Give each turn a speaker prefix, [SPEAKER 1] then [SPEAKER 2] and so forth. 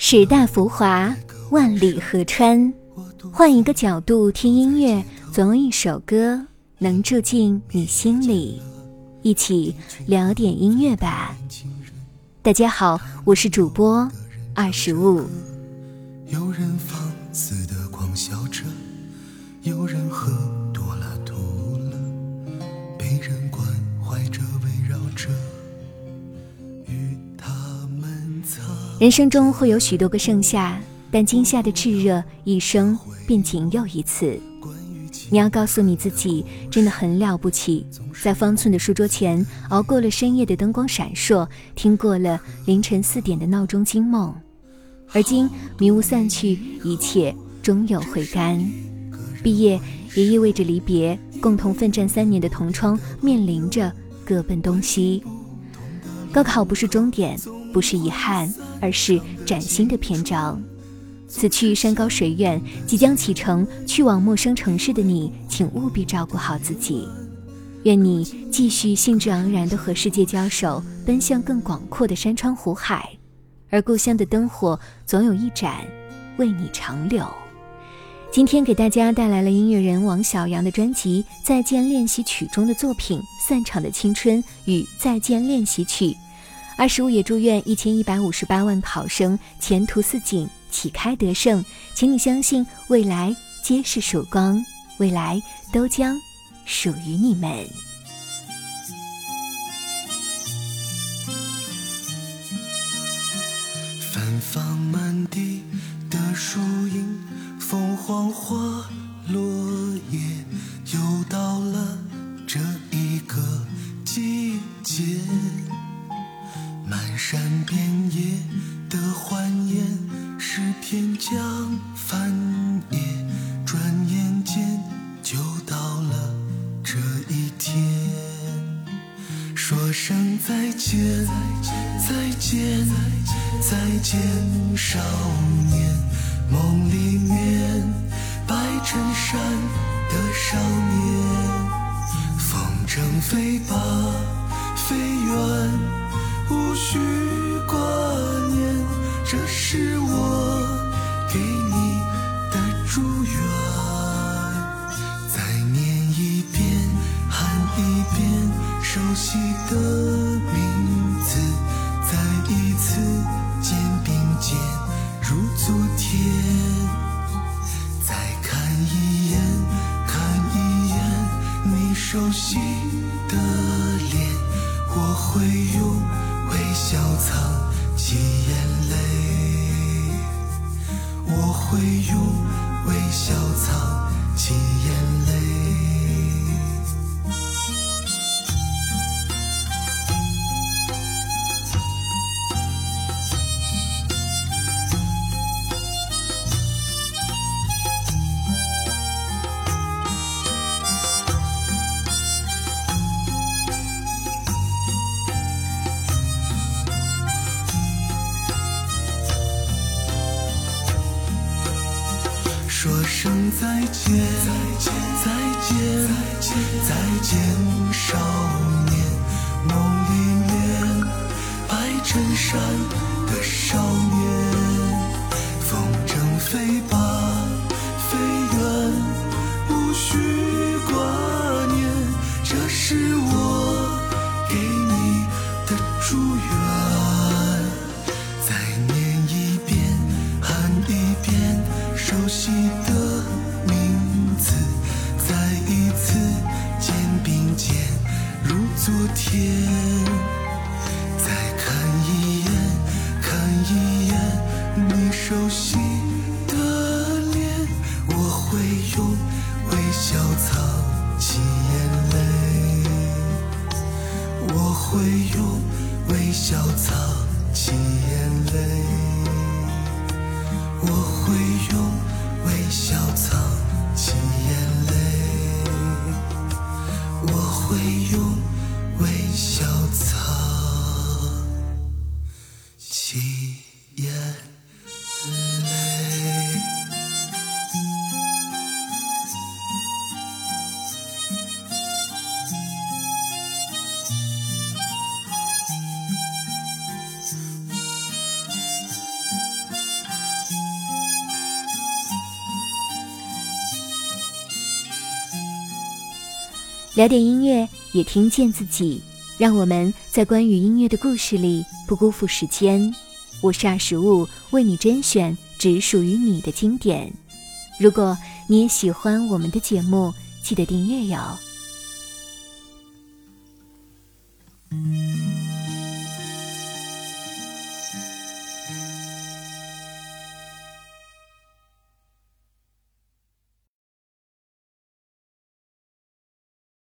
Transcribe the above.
[SPEAKER 1] 时代浮华，万里河川。换一个角度听音乐，总有一首歌能住进你心里。一起聊点音乐吧。大家好，我是主播二十五。有人放肆的狂笑着，有人喝人生中会有许多个盛夏，但今夏的炽热，一生便仅有一次。你要告诉你自己，真的很了不起，在方寸的书桌前熬过了深夜的灯光闪烁，听过了凌晨四点的闹钟惊梦，而今迷雾散去，一切终有回甘。毕业也意味着离别，共同奋战三年的同窗面临着各奔东西。高考不是终点。不是遗憾，而是崭新的篇章。此去山高水远，即将启程去往陌生城市的你，请务必照顾好自己。愿你继续兴致盎然地和世界交手，奔向更广阔的山川湖海。而故乡的灯火，总有一盏为你长留。今天给大家带来了音乐人王小阳的专辑《再见练习曲》中的作品《散场的青春》与《再见练习曲》。二十五也祝愿一千一百五十八万考生前途似锦，旗开得胜。请你相信，未来皆是曙光，未来都将属于你们。
[SPEAKER 2] 芬芳满地的树荫，凤凰花落叶，又到了这一个季节。漫山遍野的欢颜，诗篇将翻页，转眼间就到了这一天。说声再见，再见，再见，少年。梦里面白衬衫的少年，风筝飞吧，飞远。无需挂念，这是我给你的祝愿。再念一遍，喊一遍熟悉的名字，再一次肩并肩如昨天。再看一眼，看一眼你熟悉的脸，我会用。微笑藏起眼泪，我会用微笑藏说声再见，再见，再见，再见，少年。梦里面白衬衫的少年，风筝飞吧，熟悉的名字，再一次肩并肩，如。昨天，再看一眼，看一眼你熟悉的脸，我会用微笑藏起眼泪，我会用微笑藏今夜。
[SPEAKER 1] 聊点音乐，也听见自己。让我们在关于音乐的故事里不辜负时间。我是二十五，为你甄选只属于你的经典。如果你也喜欢我们的节目，记得订阅哟。